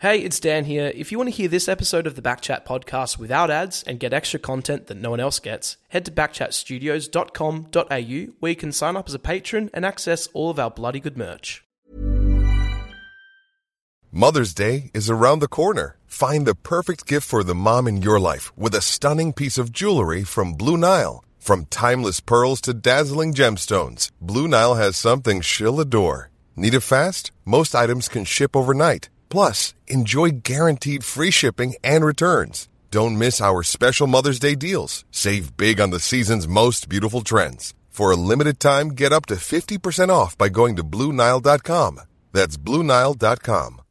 Hey, it's Dan here. If you want to hear this episode of the Backchat podcast without ads and get extra content that no one else gets, head to backchatstudios.com.au where you can sign up as a patron and access all of our bloody good merch. Mother's Day is around the corner. Find the perfect gift for the mom in your life with a stunning piece of jewelry from Blue Nile. From timeless pearls to dazzling gemstones, Blue Nile has something she'll adore. Need it fast? Most items can ship overnight. Plus, enjoy guaranteed free shipping and returns. Don't miss our special Mother's Day deals. Save big on the season's most beautiful trends. For a limited time, get up to 50% off by going to Blue Nile.com. That's Blue Nile.com.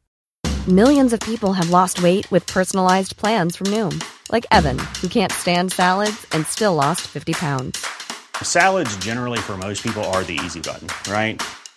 Millions of people have lost weight with personalized plans from Noom, like Evan, who can't stand salads and still lost 50 pounds. Salads, generally, for most people, are the easy button, right?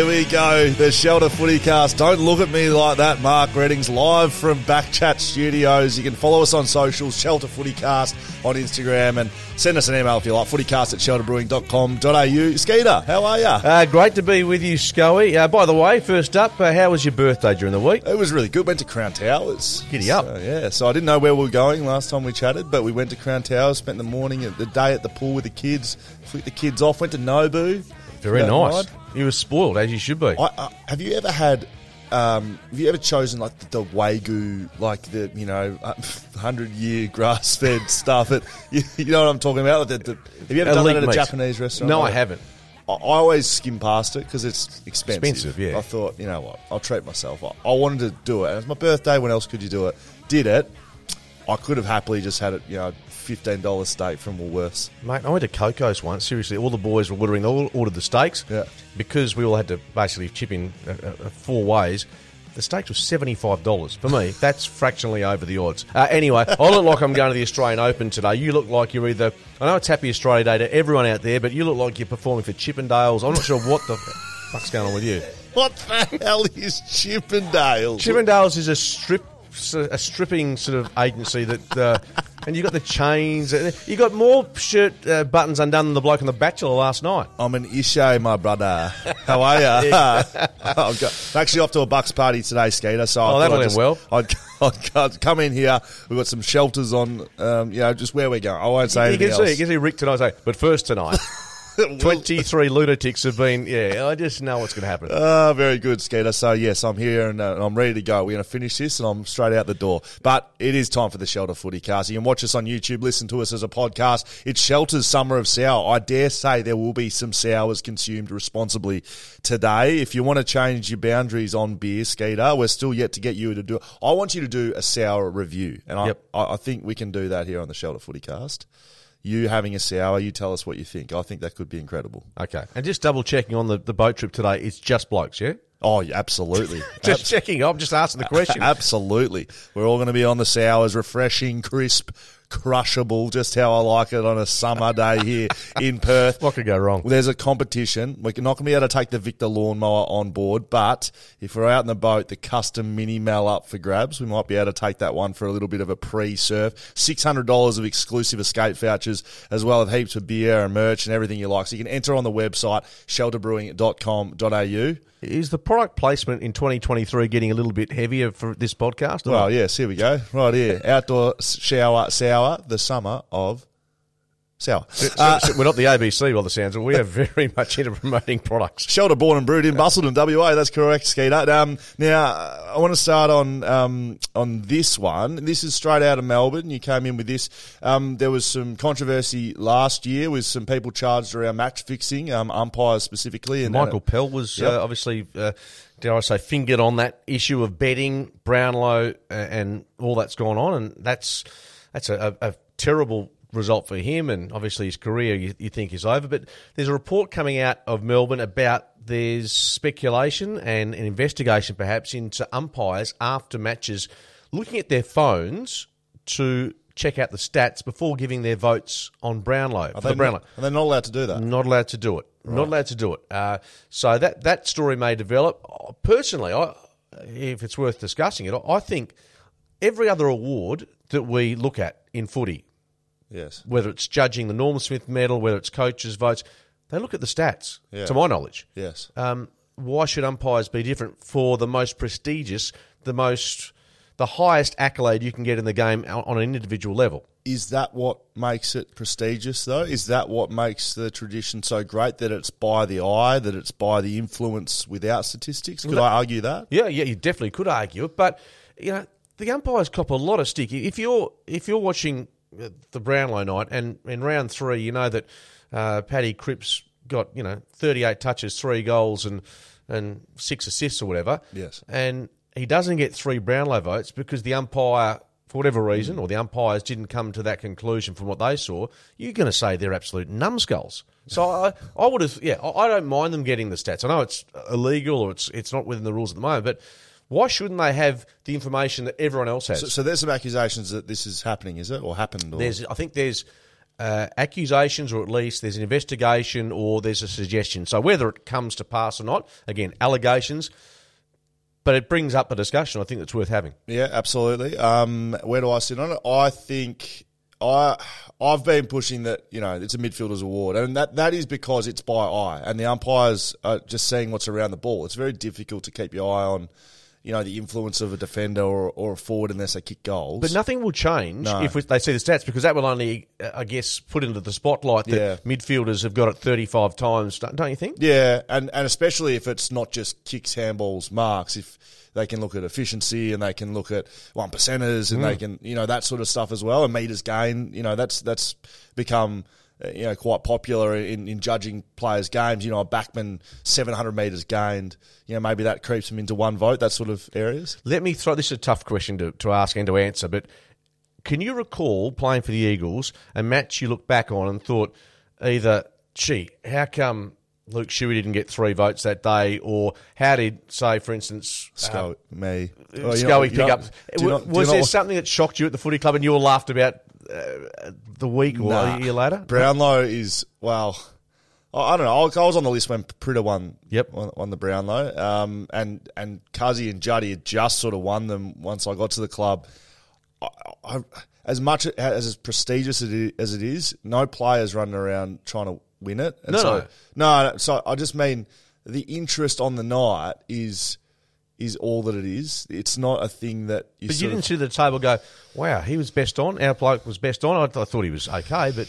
Here we go. The Shelter Footy Cast. Don't look at me like that, Mark Readings, live from Backchat Studios. You can follow us on socials, Shelter Footy Cast on Instagram, and send us an email if you like, footycast at shelterbrewing.com.au. Skeeter, how are you? Uh, great to be with you, Scully. Uh, by the way, first up, uh, how was your birthday during the week? It was really good. Went to Crown Towers. Giddy up. So, yeah, so I didn't know where we were going last time we chatted, but we went to Crown Towers, spent the morning, the day at the pool with the kids, flicked the kids off, went to Nobu. Very nice. night. You were spoiled, as you should be. I, I, have you ever had? Um, have you ever chosen like the, the wagyu, like the you know hundred year grass fed stuff? It, you, you know what I'm talking about? The, the, have you ever done Elite that at a meat. Japanese restaurant? No, I haven't. I, I always skim past it because it's expensive. Expensive, yeah. I thought, you know what? I'll treat myself. I, I wanted to do it. And it's my birthday. When else could you do it? Did it? I could have happily just had it. You know, fifteen dollars steak from Woolworths. Mate, I went to Coco's once. Seriously, all the boys were ordering. They all ordered the steaks. Yeah. Because we all had to basically chip in uh, uh, four ways. The steaks were seventy-five dollars for me. That's fractionally over the odds. Uh, anyway, I look like I'm going to the Australian Open today. You look like you're either. I know it's Happy Australia Day to everyone out there, but you look like you're performing for Chippendales. I'm not sure what the fuck's going on with you. What the hell is Chippendales? Chippendales is a strip, a stripping sort of agency that, uh, and you got the chains. You got more shirt uh, buttons undone than the bloke on The Bachelor last night. I'm an Ishay, my brother. How are you? I'm actually off to a Bucks party today, Skeeter. So I Oh, that'll I'd just- well. I'd, I'd, come in here. We've got some shelters on, um, you know, just where we're going. I won't say You anything can see, you can see Rick tonight say, but first tonight, twenty-three lunatics have been. Yeah, I just know what's going to happen. Ah, very good, Skeeter. So, yes, I'm here and uh, I'm ready to go. We're going to finish this and I'm straight out the door. But it is time for the Shelter Footy Cast. You can watch us on YouTube, listen to us as a podcast. It's Shelter's Summer of Sour. I dare say there will be some sours consumed responsibly today. If you want to change your boundaries on beer, Skeeter, we're still yet to get you to do it. I want you to do a sour review. And I, Yep. I, I think we can do that here on the Shelter Footy Cast. You having a sour, you tell us what you think. I think that could be incredible. Okay, and just double checking on the, the boat trip today. It's just blokes, yeah. Oh, absolutely. Just checking. I'm just asking the question. Absolutely. We're all going to be on the sours, refreshing, crisp, crushable, just how I like it on a summer day here in Perth. What could go wrong? There's a competition. We're not going to be able to take the Victor lawnmower on board, but if we're out in the boat, the custom mini mal up for grabs, we might be able to take that one for a little bit of a pre-surf. $600 of exclusive escape vouchers, as well as heaps of beer and merch and everything you like. So you can enter on the website, shelterbrewing.com.au. Is the product placement in 2023 getting a little bit heavier for this podcast? Well, yes, here we go. Right here. Outdoor shower, sour, the summer of sour. So- Uh, so we're not the ABC by the sounds of it. We are very much into promoting products. Shelter born and brewed in Busselton, WA. That's correct, Skeeter. Um, now, I want to start on um, on this one. This is straight out of Melbourne. You came in with this. Um, there was some controversy last year with some people charged around match fixing, um, umpires specifically. And Michael Pell was Yep. uh, obviously, uh, dare I say, fingered on that issue of betting, Brownlow, uh, and all that's gone on, and that's that's a, a terrible result for him, and obviously his career you, you think is over. But there's a report coming out of Melbourne about there's speculation and an investigation perhaps into umpires after matches looking at their phones to check out the stats before giving their votes on Brownlow. Are for they, the Brownlow. not, are they not allowed to do that? Not allowed to do it. Not allowed to do it. Uh, so that that story may develop. Personally, I, if it's worth discussing it, I think every other award that we look at in footy, Yes. whether it's judging the Norm Smith Medal, whether it's coaches' votes, they look at the stats. Yeah. To my knowledge, Yes. um, why should umpires be different for the most prestigious, the most, the highest accolade you can get in the game on an individual level? Is that what makes it prestigious, though? Is that what makes the tradition so great that it's by the eye, that it's by the influence without statistics? Could I argue that? Yeah, yeah, you definitely could argue it, but you know the umpires cop a lot of stick. If you're if you're watching the Brownlow night and in round three, you know that uh, Paddy Cripps got you know 38 touches, three goals, and and six assists or whatever. Yes. and he doesn't get three Brownlow votes because the umpire. For whatever reason, or the umpires didn't come to that conclusion from what they saw, you're going to say they're absolute numbskulls. So I, I would have, yeah, I I don't mind them getting the stats. I know it's illegal or it's it's not within the rules at the moment, but why shouldn't they have the information that everyone else has? So, so there's some accusations that this is happening, is it, or happened? Or? there's, I think there's uh, accusations, or at least there's an investigation, or there's a suggestion. So whether it comes to pass or not, again, allegations, but it brings up a discussion. I think that's worth having. Yeah, absolutely. Um, where do I sit on it? I think I I've been pushing that you know it's a midfielder's award, and that that is because it's by eye, and the umpires are just seeing what's around the ball. It's very difficult to keep your eye on. You know the influence of a defender or, or a forward unless they kick goals. But nothing will change No. if we, they see the stats because that will only, uh, I guess, put into the spotlight that Yeah. midfielders have got it 35 times, don't you think? Yeah, and, and especially if it's not just kicks, handballs, marks, if they can look at efficiency and they can look at one percenters and they can, you know, that sort of stuff as well, and meters gain, you know, that's that's become, you know, quite popular in, in judging players' games. You know, a backman, 700 meters gained, you know, maybe that creeps them into one vote, that sort of areas. Let me throw this is a tough question to, to ask and to answer, but can you recall playing for the Eagles a match you look back on and thought either, gee, how come Luke Shuey didn't get three votes that day, or how did, say, for instance, Sco- me. uh, Oh, Scully pick up? do not- do you was not- there something that shocked you at the footy club and you all laughed about uh, the week or Nah. a year later? Brownlow is well. I don't know. I was- on the list when Pritter won. Yep. won, won the Brownlow. Um, and and Kazi and Juddy had just sort of won them once I got to the club. I, I, as much as as prestigious it is, as it is, no players running around trying to win it. And No, so, no. no, no. So I just mean the interest on the night is is all that it is. It's not a thing that you. But you didn't of- at the table go, wow, he was best on. Our bloke was best on. I, I thought he was okay, but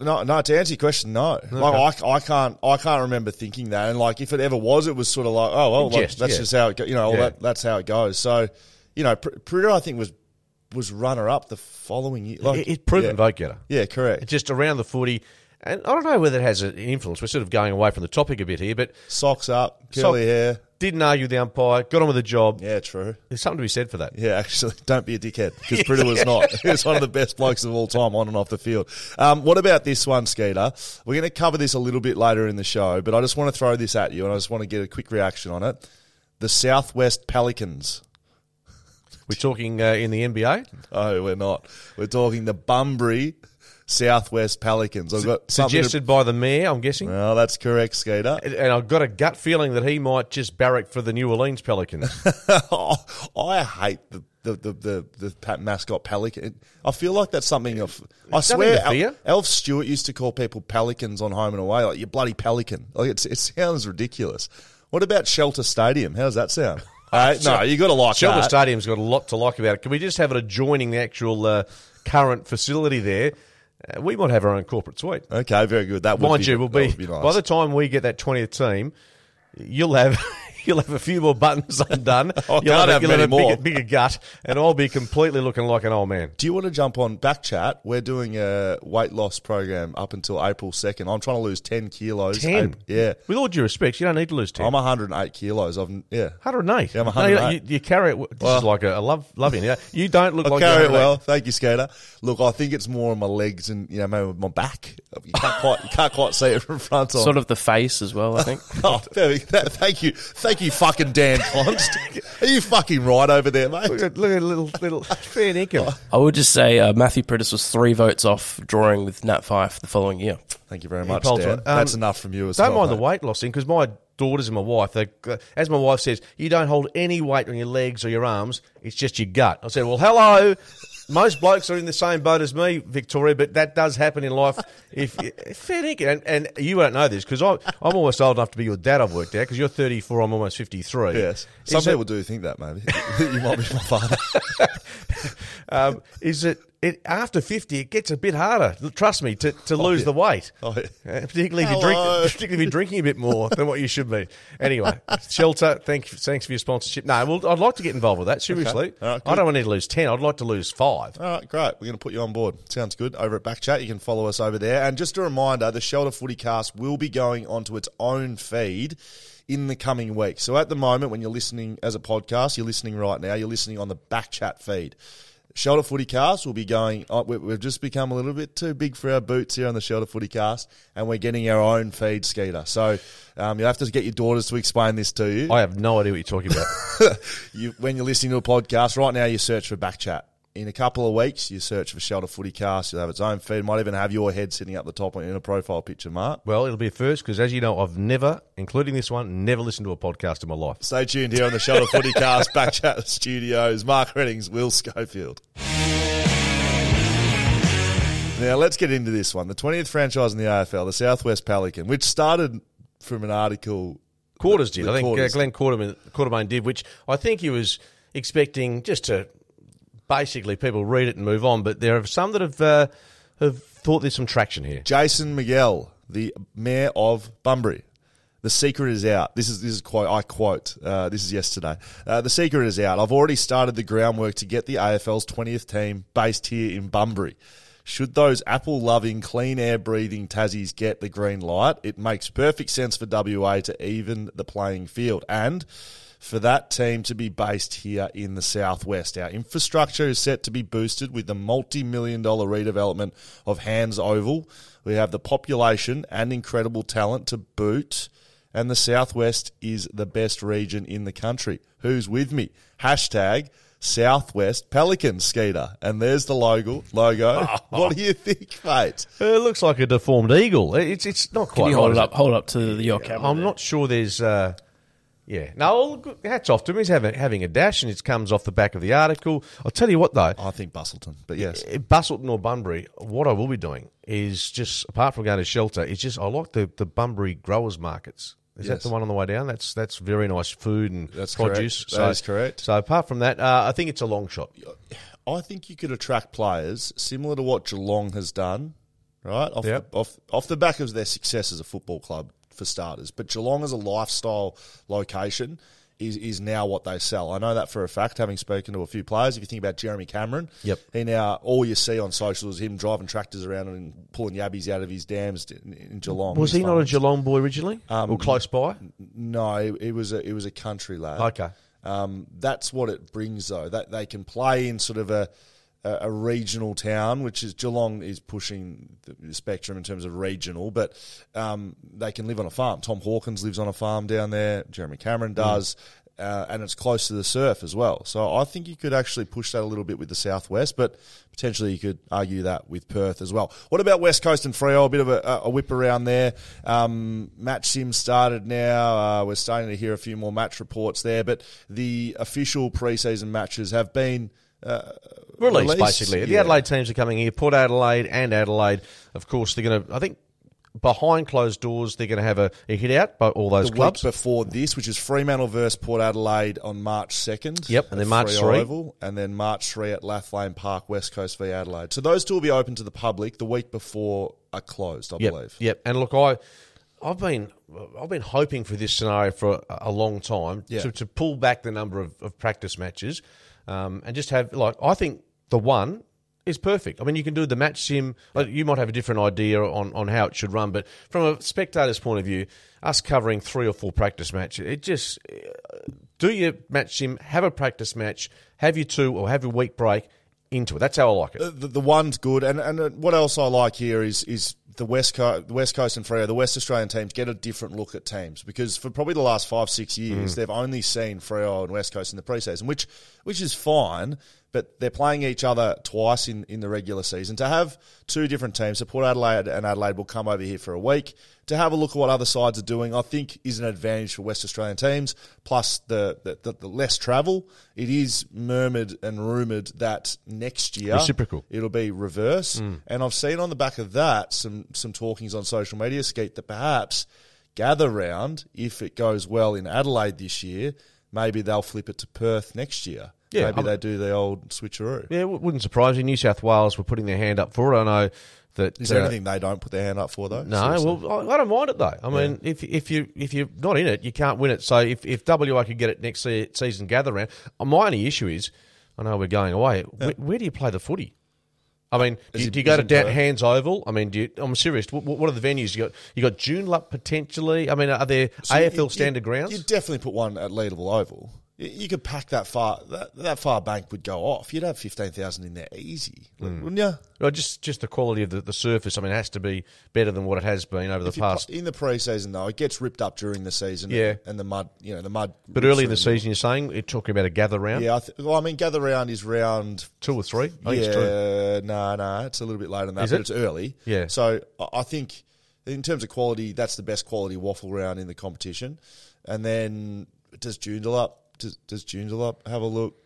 No, no. To answer your question, no. Like I, I can't, I can't remember thinking that. And like, if it ever was, it was sort of like, oh well, like, Just, that's yeah. just how it, go, you know, Yeah. that, that's how it goes. So, you know, Pr- Pritter, I think was was runner up the following year. Like, it, it's proven yeah. vote getter. Yeah, correct. It's just around the footy. And I don't know whether it has an influence. We're sort of going away from the topic a bit here, but Socks up, curly Sock- hair. didn't argue the umpire, got on with the job. Yeah, true. There's something to be said for that. Yeah, actually, don't be a dickhead because Pritter was not. He was one of the best blokes of all time on and off the field. Um, what about this one, Skeeter? We're going to cover this a little bit later in the show, but I just want to throw this at you and I just want to get a quick reaction on it. The Southwest Pelicans. We're talking uh, in the NBA. Oh, we're not. We're talking the Bunbury Southwest Pelicans. I've got something to- Suggested by the mayor, I'm guessing. Well, that's correct, Skeeter. And and I've got a gut feeling that he might just barrack for the New Orleans Pelicans. I hate the the the the, the mascot pelican. I feel like that's something of. I swear. Al- Alf Stewart used to call people pelicans on home and away, like you bloody pelican. Like it's, it sounds ridiculous. What about Shelter Stadium? How does that sound? Hey, no, you got to like Shelter that. Stadium's got a lot to like about it. Can we just have it adjoining the actual uh, current facility there? Uh, we might have our own corporate suite. Okay, very good. That would Mind be, you, we'll be, be nice. by the time we get that twentieth team, you'll have you'll have a few more buttons undone. I oh, you'll can't a- have you'll many a bigger, more. bigger gut, and I'll be completely looking like an old man. Do you want to jump on back chat? We're doing a weight loss program up until April 2nd. I'm trying to lose 10 kilos. 10? April- yeah. With all due respect, you don't need to lose 10. I'm 108 kilos. I've, yeah. 108. Yeah, I'm No, you- 108. you, you carry it. This Well- is like a, a love, loving. Yeah, you don't look I like carry it well. Thank you, Skeeter. Look, I think it's more on my legs and, you know, maybe my back. You can't quite, you can't quite see it from front on. Sort of the face as well, I think. Oh, very- th- thank you. Thank you, fucking Dan Const. Are you fucking right over there, mate? Look at, look at a little, little fair income. I would just say uh, Matthew Priddis was three votes off drawing with Nat Fyfe the following year. Thank you very much, Paul's Dan. right. Um, That's enough from you as well. Don't well. mind the weight loss thing because my daughters and my wife, they, as my wife says, you don't hold any weight on your legs or your arms. It's just your gut. I said, well, hello. Most blokes are in the same boat as me, Victoria, but that does happen in life. If fair dinkum. and, and you won't know this because I'm almost old enough to be your dad. I've worked out because you're 34, I'm almost 53. Yes. Some that- people do think that, maybe. you might be my father. um, is that it after 50 it gets a bit harder trust me to, to lose the weight Oh, yeah. Uh, particularly if you drink, particularly if you're drinking a bit more than what you should be anyway shelter thank you, thanks for your sponsorship no well, I'd like to get involved with that seriously All right, I don't want to lose 10 I'd like to lose 5 All right, great. We're going to put you on board. Sounds good. Over at Backchat, you can follow us over there. And just a reminder, the Shelter Footy Cast will be going onto its own feed in the coming week. So at the moment, when you're listening as a podcast, you're listening right now, you're listening on the Backchat feed. Shelter Footy Cast will be going. oh, we- We've just become a little bit too big for our boots here on the Shelter Footy Cast, and we're getting our own feed, Skeeter. So um, you have to get your daughters to explain this to you. I have no idea what you're talking about you, when you're listening to a podcast, right now you search for Backchat. In a couple of weeks, you search for Shelter Footy Cast. You'll have its own feed. Might even have your head sitting up the top in a profile picture, Mark. well it'll be a first because as you know I've never including this one never listened to a podcast in my life Stay tuned here on the Shelter Footy Cast Backchat Studios. Mark Readings, Will Schofield. Now let's get into this one. The 20th franchise in the AFL, the Southwest Pelican, which started from an article. Quarters did. I think Quarters. uh, Glenn Quartermaine, Quartermaine did, which I think he was expecting just to basically people read it and move on. But there are some that have uh, have thought there's some traction here. Jaysen Miguel, the mayor of Bunbury. The secret is out. This is this is quote I quote. Uh, this is yesterday. Uh, the secret is out. I've already started the groundwork to get the AFL's twentieth team based here in Bunbury. Should those apple loving, clean air breathing Tassies get the green light, it makes perfect sense for WA to even the playing field and for that team to be based here in the southwest. Our infrastructure is set to be boosted with the multi-million dollar redevelopment of Hands Oval. We have the population and incredible talent to boot, and the southwest is the best region in the country. Who's with me? Hashtag Southwest Pelican Skeeter. And there's the logo. Logo. What do you think, mate? It looks like a deformed eagle. It's it's not quite. Can you right, hold is it up? Hold up to your camera. I'm there. not sure. There's. Uh, yeah. No. Hats off to him. He's having having a dash, and it comes off the back of the article. I'll tell you what, though. I think Busselton, but yes. Busselton or Bunbury, what I will be doing is just apart from going to shelter, it's just I like the, the Bunbury growers markets. Is Yes. that the one on the way down? That's that's very nice food and That's produce. correct. That is correct. So apart from that, uh, I think it's a long shot. I think you could attract players similar to what Geelong has done, right? Off, Yep. the, off, off the back of their success as a football club, for starters. But Geelong as a lifestyle location is, is now what they sell. I know that for a fact, having spoken to a few players. If you think about Jeremy Cameron, Yep. he now, all you see on social is him driving tractors around and pulling yabbies out of his dams in, in Geelong. Was he not a. Geelong boy originally, Um, or close by? No, it, it was a, it was a country lad. Okay. Um, that's what it brings, though. That they can play in sort of a a, a regional town, which is Geelong is pushing the, spectrum in terms of regional, but um, they can live on a farm. Tom Hawkins lives on a farm down there. Jeremy Cameron does. Uh, and it's close to the surf as well. So I think you could actually push that a little bit with the southwest, but potentially you could argue that with Perth as well. What about West Coast and Freo? A bit of a, a whip around there. Um, match sim started now. Uh, we're starting to hear a few more match reports there, but the official preseason matches have been uh, Released, released. basically. The Adelaide teams are coming here. Port Adelaide and Adelaide, of course, they're going to. I think behind closed doors, they're going to have a, a hit out by all those the clubs. week before this, which is Fremantle versus Port Adelaide on March 2nd. Yep, and then March 3. Oval, and then March 3 at Lathlain Park, West Coast v Adelaide. So those two will be open to the public the week before are closed, I Yep, believe. Yep. And look, I I've been I've been hoping for this scenario for a, a long time Yeah. to, to pull back the number of, of practice matches um, and just have like I think the one is perfect. I mean, you can do the match sim. You might have a different idea on, on how it should run, but from a spectator's point of view, us covering three or four practice matches, it just uh, do your match sim, have a practice match, have your two or have your week break into it. That's how I like it. The, the, the one's good, and and uh, what else I like here is is the West Coast, the West Coast and Freo, the West Australian teams get a different look at teams because for probably the last five six years mm. they've only seen Freo and West Coast in the preseason, which which is fine, but they're playing each other twice in, in the regular season. To have two different teams, so Port Adelaide and Adelaide will come over here for a week to have a look at what other sides are doing. I think is an advantage for West Australian teams. Plus the the, the, the less travel, it is murmured and rumoured that next year Reciprocal. it'll be reverse. Mm. And I've seen on the back of that some some talkings on social media, Skeet, that perhaps gather round, if it goes well in Adelaide this year, maybe they'll flip it to Perth next year. Yeah, maybe I'm- they do the old switcheroo. Yeah, it wouldn't surprise you. New South Wales were putting their hand up for it. I know that. Is there uh, anything they don't put their hand up for though? No, Seriously. well, I, I don't mind it though. I mean, if if you if you're not in it, you can't win it. So if if WA could get it next se- season, gather round. uh, My only issue is, I know we're going away. Where, where do you play the footy? I mean, do, you- it- do you go to Dan, Hands Oval? I mean, do you, I'm serious. What, what are the venues you got? You got Joondalup potentially. I mean, are there So AFL you- standard grounds? You'd definitely put one at Leederville Oval. You- could pack that far. That, that far bank would go off. You'd have fifteen thousand in there easy, Hmm. wouldn't you? Well, just just the quality of the, the surface. I mean, it has to be better than what it has been over the pl- past. in the preseason though, it gets ripped up during the season. Yeah. and the mud, you know, the mud. But early in the season, you're saying you're talking about a gather round, Yeah, I th- well, I mean, gather round is round. two or three. I think it's two. Yeah, no, no, it's a little bit later than that, Is but it? it's early. Yeah. So I- I think in terms of quality, that's the best quality WAFL round in the competition. And then does Joondalup? Does, does Joondalup have a look?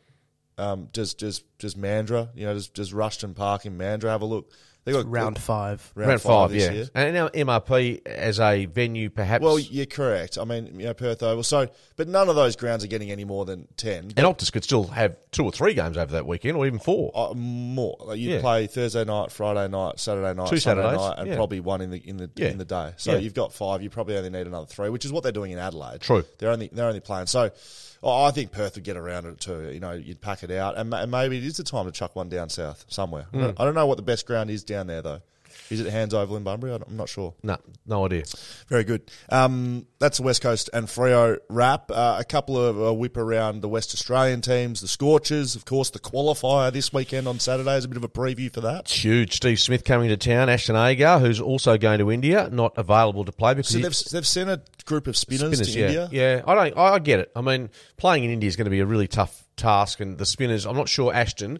Um, does does does Mandurah? You know, does does Rushton Park in Mandurah have a look? They got Round five. round, Round five, five, this yeah. year. And now MRP as a venue, perhaps. Well, you're correct. I mean, you know, Perth Oval. So, but none of those grounds are getting any more than ten. and Optus could still have two or three games over that weekend, or even four. Uh, more. Like you Yeah. play Thursday night, Friday night, Saturday night, Two Sunday Saturdays, night, and yeah. probably one in the in the Yeah. in the day. So Yeah. you've got five. You probably only need another three, which is what they're doing in Adelaide. True. They're only they're only playing. So oh, I think Perth would get around it too. You know, you'd pack it out, and, and maybe it is the time to chuck one down south somewhere. Mm. I don't know what the best ground is down there though. Is it Hands Oval in Bunbury? I'm not sure. No, no idea. Very good. Um, that's the West Coast and Freo wrap. Uh, a couple of uh, whip around the West Australian teams, the Scorchers, of course, the qualifier this weekend on Saturday is a bit of a preview for that. It's huge. Steve Smith coming to town. Ashton Agar, who's also going to India, not available to play because So they've, they've sent a group of spinners, to yeah, India. yeah. I don't. I get it. I mean, playing in India is going to be a really tough task, and the spinners. I'm not sure Ashton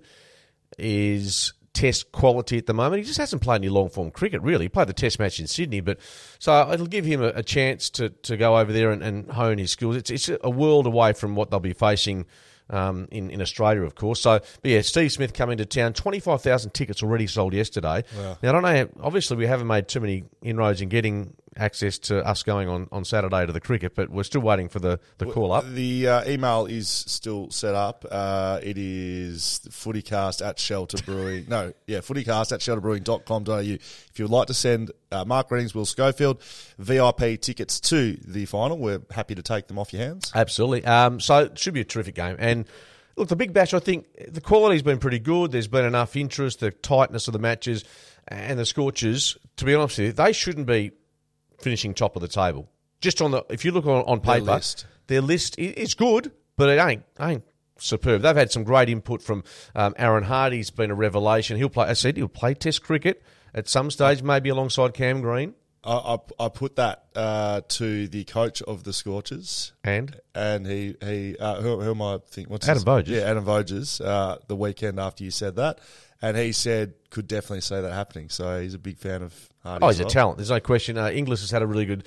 is test quality at the moment. He just hasn't played any long form cricket really. He played the test match in Sydney, but so it'll give him a, a chance to, to go over there and, and hone his skills. It's it's a world away from what they'll be facing. Um, in, in Australia, of course. So, but yeah, Steve Smith coming to town. 25,000 tickets already sold yesterday. Now, I don't know, obviously, we haven't made too many inroads in getting access to us going on, on Saturday to the cricket, but we're still waiting for the, the call up. The uh, email is still set up. Uh, it is footycast at shelter brewing. no, yeah, footycast at shelterbrewing.com.au. If you'd like to send uh, Mark Readings, Will Schofield, VIP tickets to the final, we're happy to take them off your hands. Absolutely. Um, so it should be a terrific game. And look, the Big Bash, I think the quality's been pretty good. There's been enough interest, the tightness of the matches, and the Scorchers. To be honest with you, they shouldn't be finishing top of the table. Just on the, if you look on, on Their paper, list. their list is good, but it ain't ain't superb. They've had some great input from um, Aaron Hardie's been a revelation. He'll play. I said he'll play Test cricket at some stage, maybe alongside Cam Green. I, I, I put that uh, to the coach of the Scorchers. And And he, he uh, who, who am I think? What's Adam Voges. Yeah, Adam Voges. Uh, the weekend after you said that, and he said could definitely see that happening. So he's a big fan of Hardie. Oh, he's a talent. There's no question. Uh, Inglis has had a really good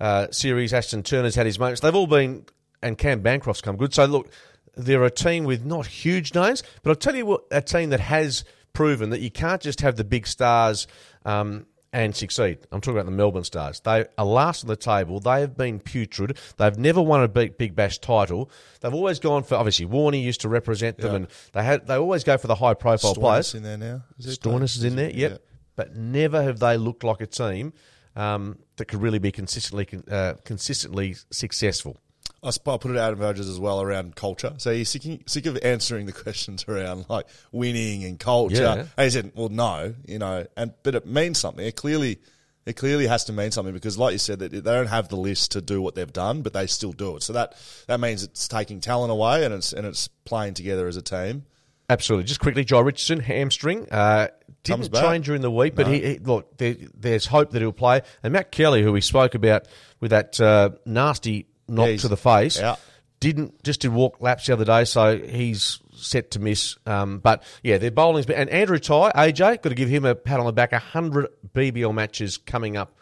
uh, series. Ashton Turner's had his moments. They've all been, and Cam Bancroft's come good. So look, they're a team with not huge names, but I'll tell you what, a team that has proven that you can't just have the big stars. Um, and succeed. I'm talking about the Melbourne Stars. They are last on the table. They have been putrid. They've never won a big, big bash title. They've always gone for obviously Warney used to represent them, Yeah. and they had they always go for the high profile players. Stoinis in there now. Is Stoinis is in there, yep. Yeah. But never have they looked like a team um, that could really be consistently uh, consistently successful. I I put it out of Rogers as well around culture. So he's sick, sick of answering the questions around like winning and culture. Yeah. And he said, "Well, no, you know, and but it means something. It clearly, it clearly has to mean something because, like you said, that they don't have the list to do what they've done, but they still do it. So that that means it's taking talent away and it's and it's playing together as a team. Absolutely. Just quickly, Joe Richardson, hamstring. Uh, didn't train during the week, but he, he look. There, there's hope that he'll play. And Matt Kelly, who we spoke about with that uh, nasty knock he's to the face, out. didn't just did walk laps the other day, so he's set to miss. Um, but yeah, their bowling's been, and Andrew Tye, AJ, got to give him a pat on the back. hundred BBL matches coming up.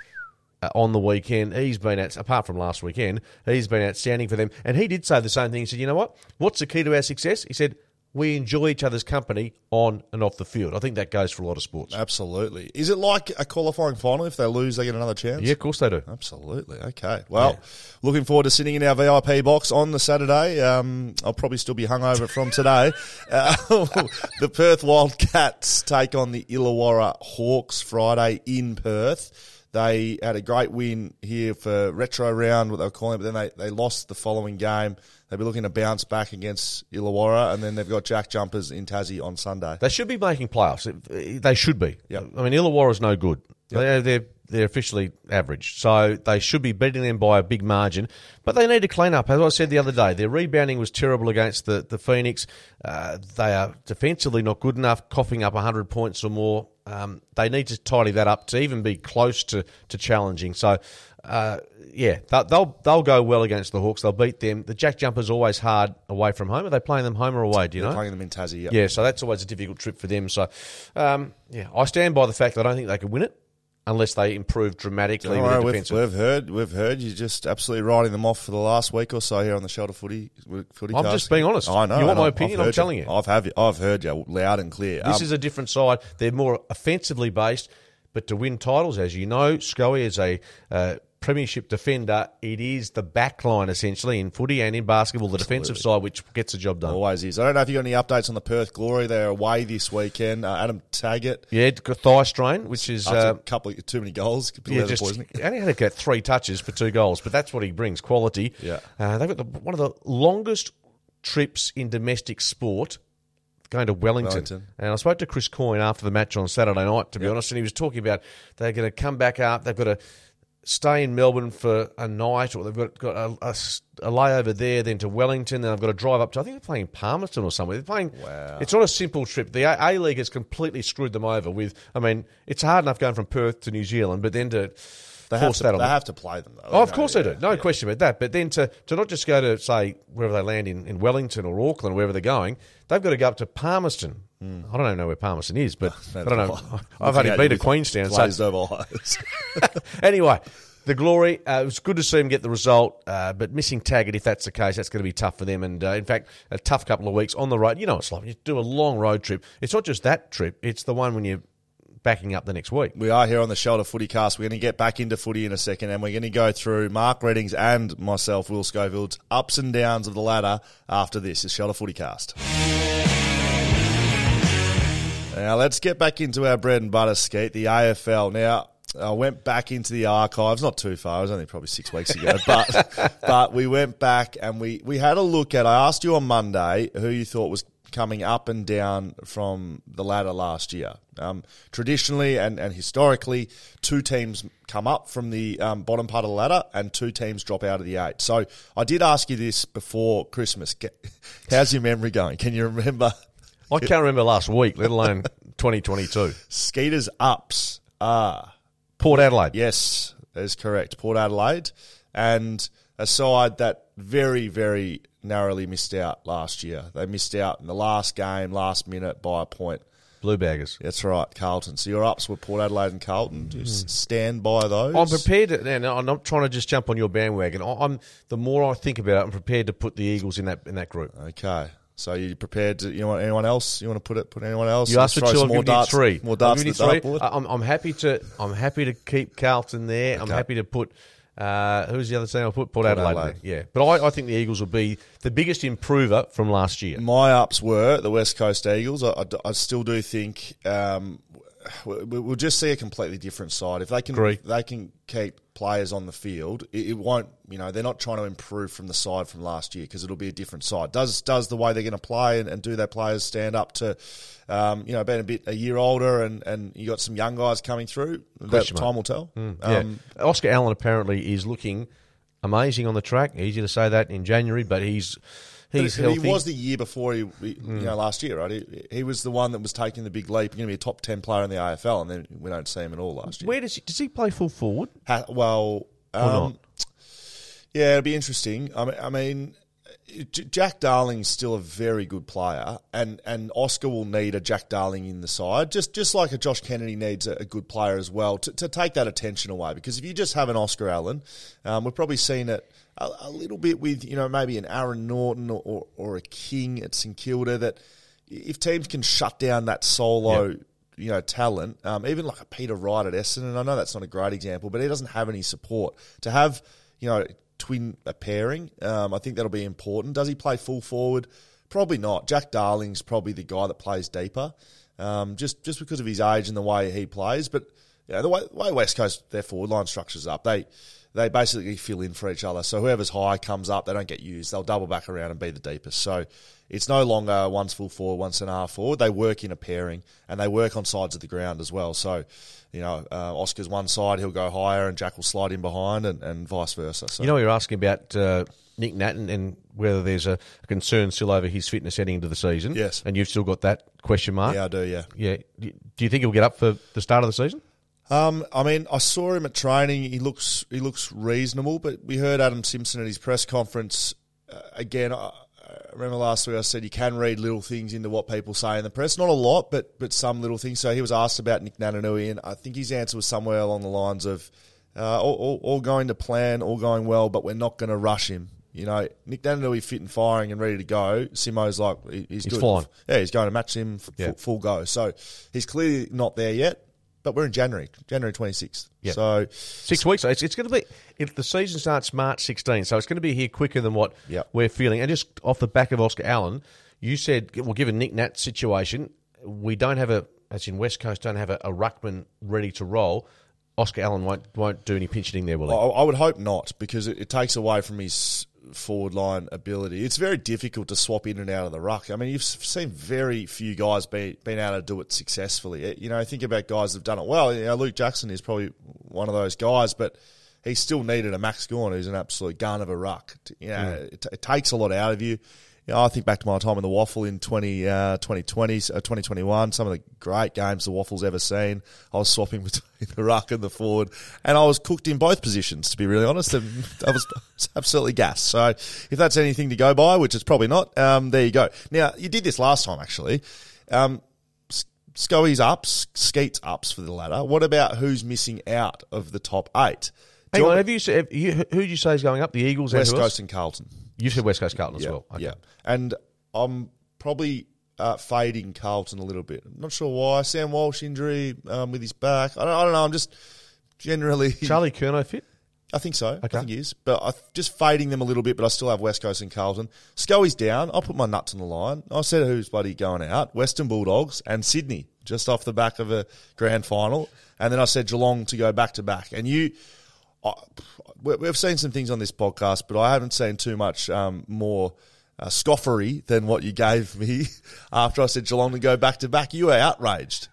Uh, on the weekend, he's been out, apart from last weekend, he's been outstanding for them. And he did say the same thing. He said, "You know what? What's the key to our success?" He said, "We enjoy each other's company on and off the field." I think that goes for a lot of sports. Absolutely. Is it like a qualifying final? If they lose, they get another chance. Yeah, of course they do. Absolutely. Okay. Well, looking forward to sitting in our VIP box on the Saturday. Um, I'll probably still be hungover from today. Uh, the Perth Wildcats take on the Illawarra Hawks Friday in Perth. They had a great win here for retro round, what they were calling it, but then they, they lost the following game. They'll be looking to bounce back against Illawarra, and then they've got Jack Jumpers in Tassie on Sunday. They should be making playoffs. They should be. Yep. I mean, Illawarra's no good. They're, they're they're officially average, so they should be beating them by a big margin. But they need to clean up. As I said the other day, their rebounding was terrible against the the Phoenix. Uh, they are defensively not good enough, coughing up hundred points or more. Um, they need to tidy that up to even be close to to challenging. So. Uh, yeah, they'll, they'll go well against the Hawks. They'll beat them. The Jack Jumpers always hard away from home. Are they playing them home or away? Do you They're know? playing them in Tassie. Yep. Yeah, so that's always a difficult trip for them. So, um, yeah, I stand by the fact that I don't think they could win it unless they improve dramatically Don't with worry, we've, we've heard we've heard you just absolutely writing them off for the last week or so here on the Shelter Footy Footy. I'm cast. just being honest. I know. You want my I've- opinion? I've I'm telling you. I've have you. I've heard you loud and clear. This Um, is a different side. They're more offensively based, but to win titles, as you know, Scully is a uh, premiership defender. It is the back line essentially in footy and in basketball, the defensive side, which gets the job done. always is. I don't know if you got any updates on the Perth Glory. They're away this weekend. Uh, Adam Taggart. Yeah, thigh strain, which is uh, a couple of, too many goals. Yeah, just poisoning. he only had to get three touches for two goals, but that's what he brings quality. Yeah. uh, they've got the, one of the longest trips in domestic sport. Going to Wellington. Wellington. and I spoke to Chris Coyne after the match on Saturday night. To be honest, and he was talking about they're going to come back up. They've got to stay in Melbourne for a night, or they've got got a, a a layover there, then to Wellington. Then I've got to drive up to. I think they're playing Palmerston or somewhere. They're playing. Wow. It's not a simple trip. The A League has completely screwed them over. With, I mean, it's hard enough going from Perth to New Zealand, but then to They have to, they have to play them, though. Oh, of You know, course they do. No yeah. question about that. But then to, to not just go to, say, wherever they land in, in Wellington or Auckland, wherever they're going, they've got to go up to Palmerston. I don't even know where Palmerston is, but I don't know. I've only been to Queenstown. So, over eyes. anyway, the glory. Uh, it was good to see them get the result, uh, but missing Taggart, if that's the case, that's going to be tough for them. And uh, in fact, a tough couple of weeks on the road. You know, it's like you do a long road trip. It's not just that trip; it's the one when you're backing up the next week. We are here on the Shelter Footy Cast. We're going to get back into footy in a second, and we're going to go through Mark Readings and myself, Will Schofield's ups and downs of the ladder after this. Is Shelter Footy Cast. Now let's get back into our bread and butter, Skeet, the AFL. Now I went back into the archives, not too far. It was only probably six weeks ago, but but we went back and we we had a look at. I asked you on Monday who you thought was coming up and down from the ladder last year. Um, traditionally and, and historically, two teams come up from the um, bottom part of the ladder and two teams drop out of the eight. So I did ask you this before Christmas. How's your memory going? Can you remember? I can't remember last week, let alone 2022. Skeeter's ups are Port Adelaide. Yes, that is correct. Port Adelaide, and a side that very, very narrowly missed out last year. They missed out in the last game, last minute by a point. Blue Baggers. That's right, Carlton. So your ups were Port Adelaide and Carlton. Do you hmm. s stand by those? I'm prepared, to, and I'm not trying to just jump on your bandwagon. I'm the more I think about it, I'm prepared to put the Eagles in that in that group. Okay. So you prepared to? You want anyone else? You want to put it? Put anyone else? You asked for two, more darts. three. More darts. give to the three. I'm, I'm happy to. I'm happy to keep Carlton there. I'm happy to put. Uh, who's the other team? I'll put Port, Adelaide. Adelaide. Yeah, but I, I think the Eagles will be the biggest improver from last year. My ups were the West Coast Eagles. I, I- I still do think um, we'll just see a completely different side. If they can, they can keep players on the field, it, it won't. You know, they're not trying to improve from the side from last year because it'll be a different side. Does does the way they're going to play and, and do their players stand up to, um, you know, being a bit a year older and and you got some young guys coming through. That Question mark. time will tell. Yeah. Um, Oscar Allen apparently is looking amazing on the track. Easy to say that in January, but he's But he's he was the year before he, he- you know, last year, right? He, he was the one that was taking the big leap. He's Going to be a top ten player in the AFL, and then we don't see him at all last year. Where does he, does he play full forward? Ha- well, um, yeah, it'll be interesting. I mean, I mean, Jack Darling's still a very good player, and, and Oscar will need a Jack Darling in the side, just just like a Josh Kennedy needs a, a good player as well to, to take that attention away. Because if you just have an Oscar Allen, um, we've probably seen it a, a little bit with you know maybe an Aaron Naughton or, or, or a King at St Kilda that if teams can shut down that solo you know, talent, um, even like a Peter Wright at Essendon. I know that's not a great example, but he doesn't have any support. To have, you know, twin a pairing, um, I think that'll be important. Does he play full forward? Probably not. Jack Darling's probably the guy that plays deeper, um, just just because of his age and the way he plays. But yeah, the way, the way West Coast their forward line structures up, they they basically fill in for each other. So whoever's high comes up, they don't get used. They'll double back around and be the deepest. So it's no longer one's full forward, one's and a half forward. They work in a pairing and they work on sides of the ground as well. So, you know, uh, Oscar's one side, he'll go higher and Jack will slide in behind and, and vice versa. So You know, you're asking about uh, Nick Naitanui and whether there's a concern still over his fitness heading into the season. Yes. and you've still got that question mark. yeah, I do, yeah. Yeah. Do you think he'll get up for the start of the season? Um, I mean, I saw him at training. He looks he looks reasonable, but we heard Adam Simpson at his press conference uh, again. I, I remember last week I said you can read little things into what people say in the press. Not a lot, but but some little things. So he was asked about Nick Naitanui, and I think his answer was somewhere along the lines of uh, all, all, all going to plan, all going well, but we're not going to rush him. You know, Nick Naitanui fit and firing and ready to go. Simo's like he- he's, He's good. flying. Yeah, he's going to match him f- Yeah. full, full go. So he's clearly not there yet. But we're in January, January twenty sixth. Yeah. So Six weeks. It's, it's going to be if the season starts March 16, so it's going to be here quicker than what Yep. we're feeling. And just off the back of Oscar Allen, you said, well, given Nick Nat's situation, we don't have a, as in West Coast, don't have a, a ruckman ready to roll. Oscar Allen won't won't do any pinch hitting there, will he? I, I would hope not because it, it takes away from his forward line ability. It's very difficult to swap in and out of the ruck. I mean, you've seen very few guys be, been able to do it successfully. Eh, you know, think about guys that've done it well. You know, Luke Jackson is probably one of those guys, but he still needed a Max Gawn who's an absolute gun of a ruck. You know, hmm. it, it takes a lot out of you. You know, I think back to my time in the WAFL in 20, uh, 2020, uh, 2021, some of the great games the WAFL's ever seen. I was swapping between the ruck and the forward, and I was cooked in both positions, to be really honest. And I was, absolutely gassed. So if that's anything to go by, which it's probably not, um, there you go. Now, you did this last time, actually. Um, Scoey's ups, Skeet's ups for the ladder. What about who's missing out of the top eight? Do Hang on, have you, have you who did you say is going up? The Eagles West? Coast and Carlton. You said West Coast Carlton as yeah, well. Okay. Yeah, and I'm probably uh, fading Carlton a little bit. I'm not sure why. Sam Walsh injury um, with his back. I don't, I don't know. I'm just generally. Charlie Curnow fit? I think so. Okay. I think he is. But I just fading them a little bit, but I still have West Coast and Carlton. Scully's down. I'll put my nuts on the line. I said who's bloody going out. Western Bulldogs and Sydney, just off the back of a grand final. And then I said Geelong to go back to back. And you, I, we- we've seen some things on this podcast, but I haven't seen too much um, more uh, scoffery than what you gave me after I said Geelong to go back to back. You were outraged.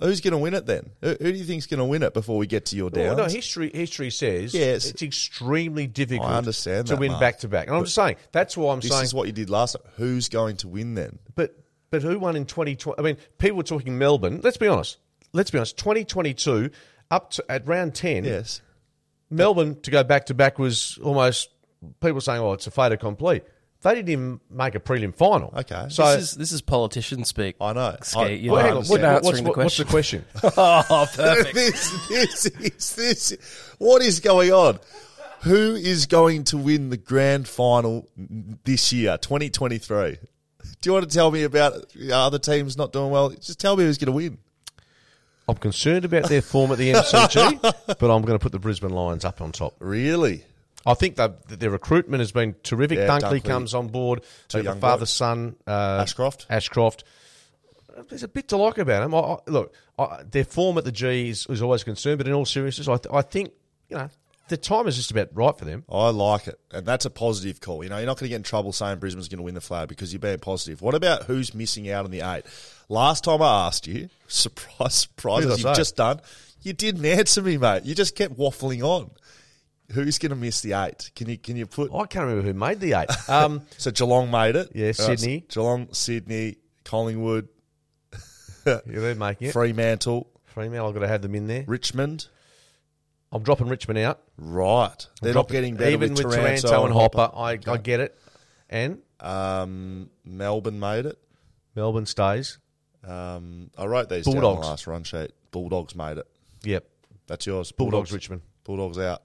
Who's going to win it then? Who, who do you think's going to win it before we get to your Well, downs? no, history history says Yes. it's extremely difficult I understand to that, win back to back. And I'm just saying that's why I'm this saying. is what you did last time. Who's going to win then? but but who won in 2020? I mean, people were talking Melbourne. Let's be honest. Let's be honest. 2022 up to at round 10. Yes. Melbourne to go back to back was almost people saying, "Oh, it's a fait accompli." They didn't even make a prelim final. Okay. so this is this is politician speak. I know. Skate, I- you well, know, hang on. What- what's, the what- what's the question. question? oh, perfect. this, this is this. What is going on? Who is going to win the grand final this year, 2023? Do you want to tell me about the other teams not doing well? Just tell me who's going to win. I'm concerned about their form at the MCG, but I'm going to put the Brisbane Lions up on top. Really? I think that their recruitment has been terrific. Yeah, Dunkley, Dunkley. comes on board. Two the father blokes. son uh, Ashcroft. Ashcroft. there's a bit to like about them. I, I, look, I, their form at the G is, is always a concern, but in all seriousness, I, th- I think you know the time is just about right for them. I like it, and that's a positive call. You know, you're not going to get in trouble saying Brisbane's going to win the flag because you're being positive. What about who's missing out on the eight? Last time I asked you, surprise, surprise, Who did I as you've just done, you didn't answer me, mate. You just kept waffling on. Who's going to miss the eight? Can you can you put? I can't remember who made the eight. Um, So Geelong made it. Yeah, Sydney. so Geelong, Sydney, Collingwood, yeah, they're making it. Fremantle, Fremantle, I've got to have them in there. Richmond. I'm dropping Richmond out. Right, they're not getting better even with, with Taranto, Taranto and Hopper. I, I get it. And Um, Melbourne made it. Melbourne stays. Um, I wrote these down on Bulldogs. the last run sheet. Bulldogs made it. Yep. That's yours. Bulldogs, Richmond. Bulldogs out.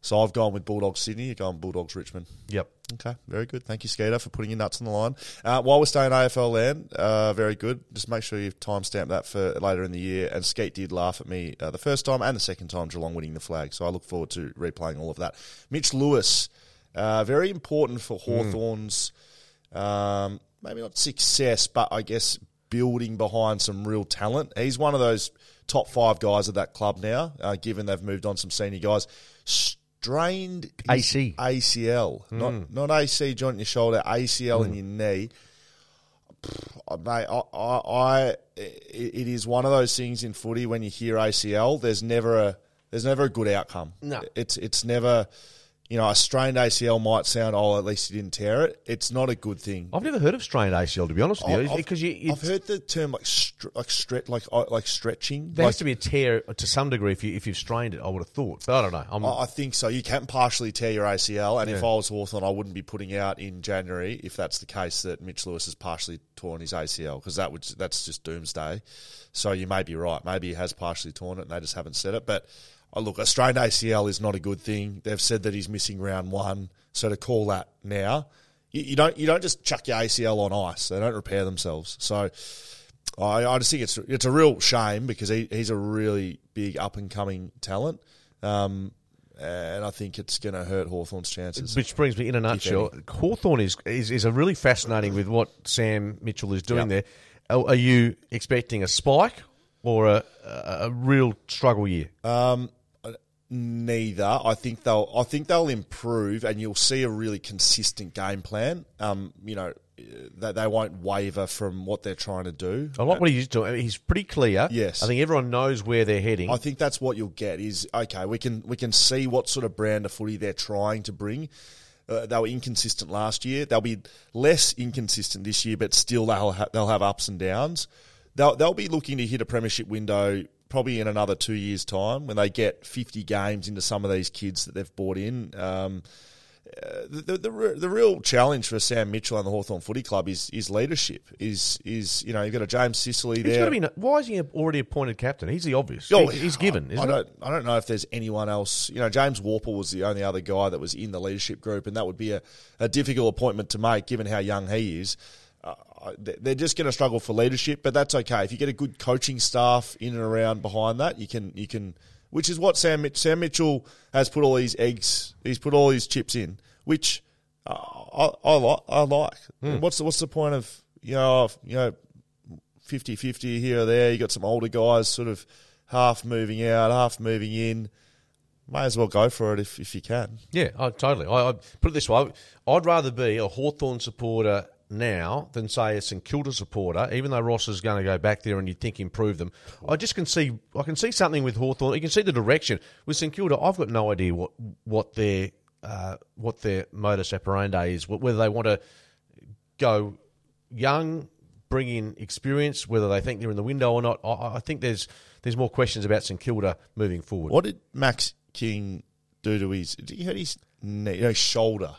So I've gone with Bulldogs Sydney. You're going Bulldogs Richmond. Yep. Okay, very good. Thank you, Skeeter, for putting your nuts on the line. Uh, while we're staying AFL land, uh, very good. Just make sure you timestamp that for later in the year. And Skeet did laugh at me uh, the first time and the second time Geelong winning the flag. So I look forward to replaying all of that. Mitch Lewis, uh, very important for Hawthorn's um, maybe not success, but I guess building behind some real talent. He's one of those top five guys of that club now, uh, given they've moved on some senior guys. Strained AC. ACL, not not AC joint in your shoulder, ACL in your knee. Pff, Mate, I, I, I, it it is one of those things in footy when you hear ACL. There's never a there's never a good outcome. No. it's it's never. You know, a strained ACL might sound, oh, at least you didn't tear it. It's not a good thing. I've never heard of strained ACL, to be honest with you. I've- Because you, I've heard the term like str- like stretch like uh, like stretching. there Like, has to be a tear to some degree if, you, if you've strained it, I would have thought. But I don't know. I'm, I think so. You can partially tear your ACL, and if I was Hawthorn, I wouldn't be putting out in January if that's the case that Mitch Lewis has partially torn his ACL because that would that's just doomsday. So you may be right. Maybe he has partially torn it, and they just haven't said it. But oh, look, a strained ACL is not a good thing. They've said that he's missing round one, so to call that now, you, you don't you don't just chuck your ACL on ice. They don't repair themselves. So. I, I just think it's it's a real shame because he, he's a really big up and coming talent, um, and I think it's going to hurt Hawthorn's chances. Which brings me in a nutshell. Hawthorn is, is is a really fascinating with what Sam Mitchell is doing Yep. there. Are, are you expecting a spike or a, a, a real struggle year? Neither. I think they'll. I think they'll improve, and you'll see a really consistent game plan. Um, you know, that they won't waver from what they're trying to do. I like what he's doing. He's pretty clear. Yes. I think everyone knows where they're heading. I think that's what you'll get. Is okay. We can we can see what sort of brand of footy they're trying to bring. Uh, they were inconsistent last year. They'll be less inconsistent this year, but still they'll ha- they'll have ups and downs. They'll they'll be looking to hit a premiership window probably in another two years' time when they get fifty games into some of these kids that they've brought in. Um, the, the, the the real challenge for Sam Mitchell and the Hawthorn Footy Club is is leadership. Is is you know you've got a James Sicily there. be. Why is he already appointed captain? He's the obvious. Oh, He- he's given. I Isn't don't. I don't know if there's anyone else. You know, James Worpel was the only other guy that was in the leadership group, and that would be a, a difficult appointment to make, given how young he is. Uh, they- they're just going to struggle for leadership, but that's okay. If you get a good coaching staff in and around behind that, you can you can. Which is what Sam Sam Mitchell has put all these eggs. He's put all his chips in, which uh, I, I like. I like. What's the, what's the point of you know you know 50-50 here or there. You got some older guys sort of half moving out, half moving in. May as well go for it if, if you can. Yeah, oh, totally. I, I put it this way: I'd rather be a Hawthorn supporter now than say a St Kilda supporter. Even though Ross is going to go back there and you'd think improve them, I just can see I can see something with Hawthorn. You can see the direction with St Kilda. I've got no idea what what their uh, what their modus operandi is. Whether they want to go young, bring in experience, whether they think they're in the window or not. I, I think there's there's more questions about St Kilda moving forward. What did Max King do to his? Did you hurt his knee, no, shoulder?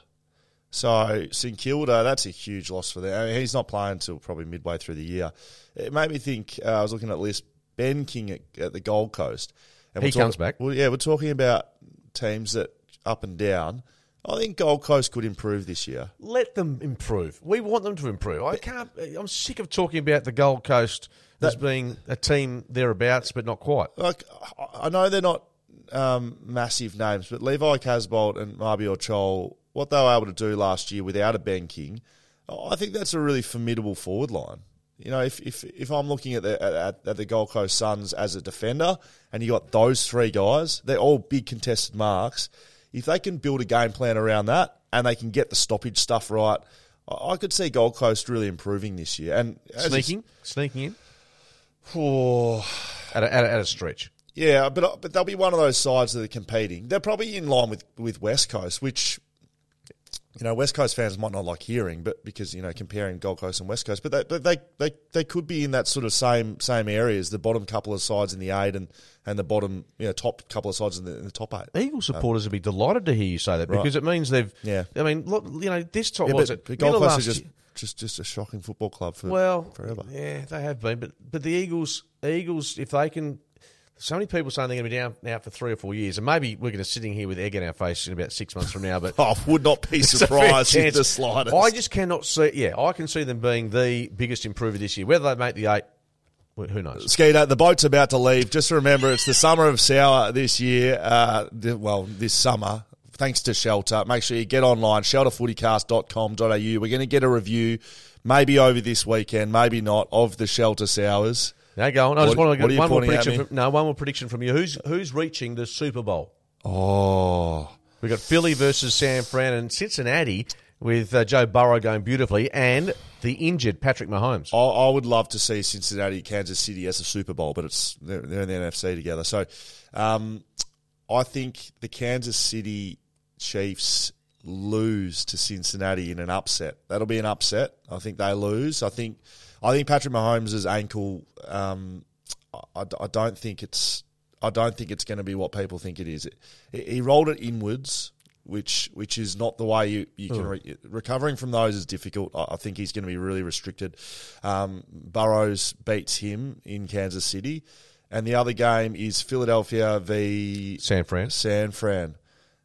So St Kilda, that's a huge loss for them. I mean, he's not playing until probably midway through the year. It made me think. Uh, I was looking at list Ben King at, at the Gold Coast. And He we're talk- comes back. Well, yeah, we're talking about teams that up and down. I think Gold Coast could improve this year. let them improve. We want them to improve. I can't. I'm sick of talking about the Gold Coast as being a team thereabouts, but not quite. like I- I know they're not um, massive names, but Levi Casboult and Mabior Chol, what they were able to do last year without a Ben King, I think that's a really formidable forward line. You know, if if, if I'm looking at the at, at the Gold Coast Suns as a defender, and you got those three guys, they're all big contested marks. If they can build a game plan around that, and they can get the stoppage stuff right, I, I could see Gold Coast really improving this year. And Sneaking, sneaking in oh, at a, at a, at a stretch. yeah, but but they'll be one of those sides that are competing. They're probably in line with with West Coast, which you know West Coast fans might not like hearing, but because you know comparing Gold Coast and West Coast, but they they they, they could be in that sort of same same areas. The bottom couple of sides in the eight and and the bottom you know top couple of sides in the, in the top eight. Eagle um, supporters would be delighted to hear you say that Right. because it means they've. Yeah. I mean, look, you know, this time Yeah, was it? Gold Coast is just year- just just a shocking football club for well forever. Yeah, they have been, but but the Eagles, Eagles, if they can. So many people saying they're going to be down now for three or four years, and maybe we're going to sitting here with egg in our face in about six months from now. But I would not be It's a fair surprised in chance. the slightest. I just cannot see. Yeah, I can see them being the biggest improver this year. Whether they make the eight, who knows? Skeeter, the boat's about to leave. Just remember, it's the summer of sour this year. Uh, well, this summer. Thanks to Shelter. Make sure you get online, shelterfootycast.com.au. We're going to get a review, maybe over this weekend, maybe not, of the Shelter Sours. Now go on. I just What- want to get one more prediction. From, no, one more prediction from you. Who's who's reaching the Super Bowl? Oh, We got Philly versus San Fran and Cincinnati with uh, Joe Burrow going beautifully and the injured Patrick Mahomes. I, I would love to see Cincinnati, Kansas City as a Super Bowl, but it's they're, they're in the NFC together. So, um, I think the Kansas City Chiefs lose to Cincinnati in an upset. That'll be an upset. I think they lose. I think I think Patrick Mahomes' ankle. Um, I, I don't think it's. I don't think it's going to be what people think it is. He he rolled it inwards, which which is not the way you, you can re- recovering from those is difficult. I, I think he's going to be really restricted. Um, Burrows beats him in Kansas City, and the other game is Philadelphia v San Fran. San Fran.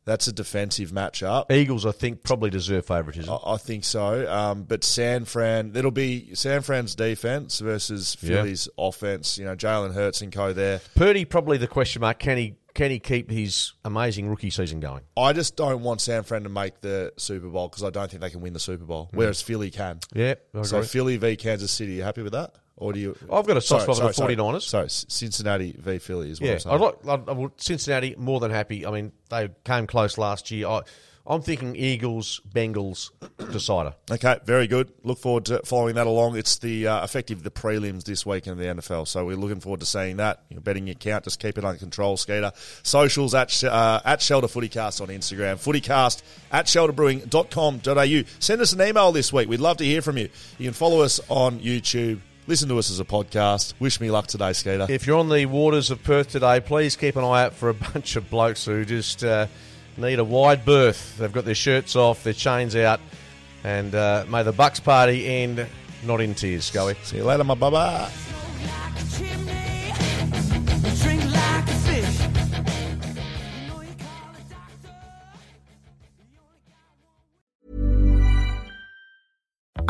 That's a defensive matchup. Eagles, I think, probably deserve favouritism. I I think so. Um, but San Fran, it'll be San Fran's defense versus Yeah. Philly's offense. You know, Jalen Hurts and co there. Purdy, probably the question mark. Can he can he keep his amazing rookie season going? I just don't want San Fran to make the Super Bowl because I don't think they can win the Super Bowl, whereas Philly can. Yeah, So. Philly v Kansas City, you happy with that? Or do you? I've got a soft spot for the sorry, 49ers. Sorry, Cincinnati v Philly is what Yeah, I'm saying. I'd like, Cincinnati more than happy. I mean, they came close last year. I, I'm thinking Eagles, Bengals, decider. Okay, very good. Look forward to following that along. It's the uh, effective the prelims this week in the NFL, so we're looking forward to seeing that. Your betting your account, just keep it under control, Skeeter. Socials at uh, at Shelter Footycast on Instagram, Footycast at shelterbrewing.com.au. Send us an email this week. We'd love to hear from you. You can follow us on YouTube. Listen to us as a podcast. Wish me luck today, Skeeter. If you're on the waters of Perth today, please keep an eye out for a bunch of blokes who just uh, need a wide berth. They've got their shirts off, their chains out, and uh, may the Bucks party end not in tears, Scully. See you later, my baba.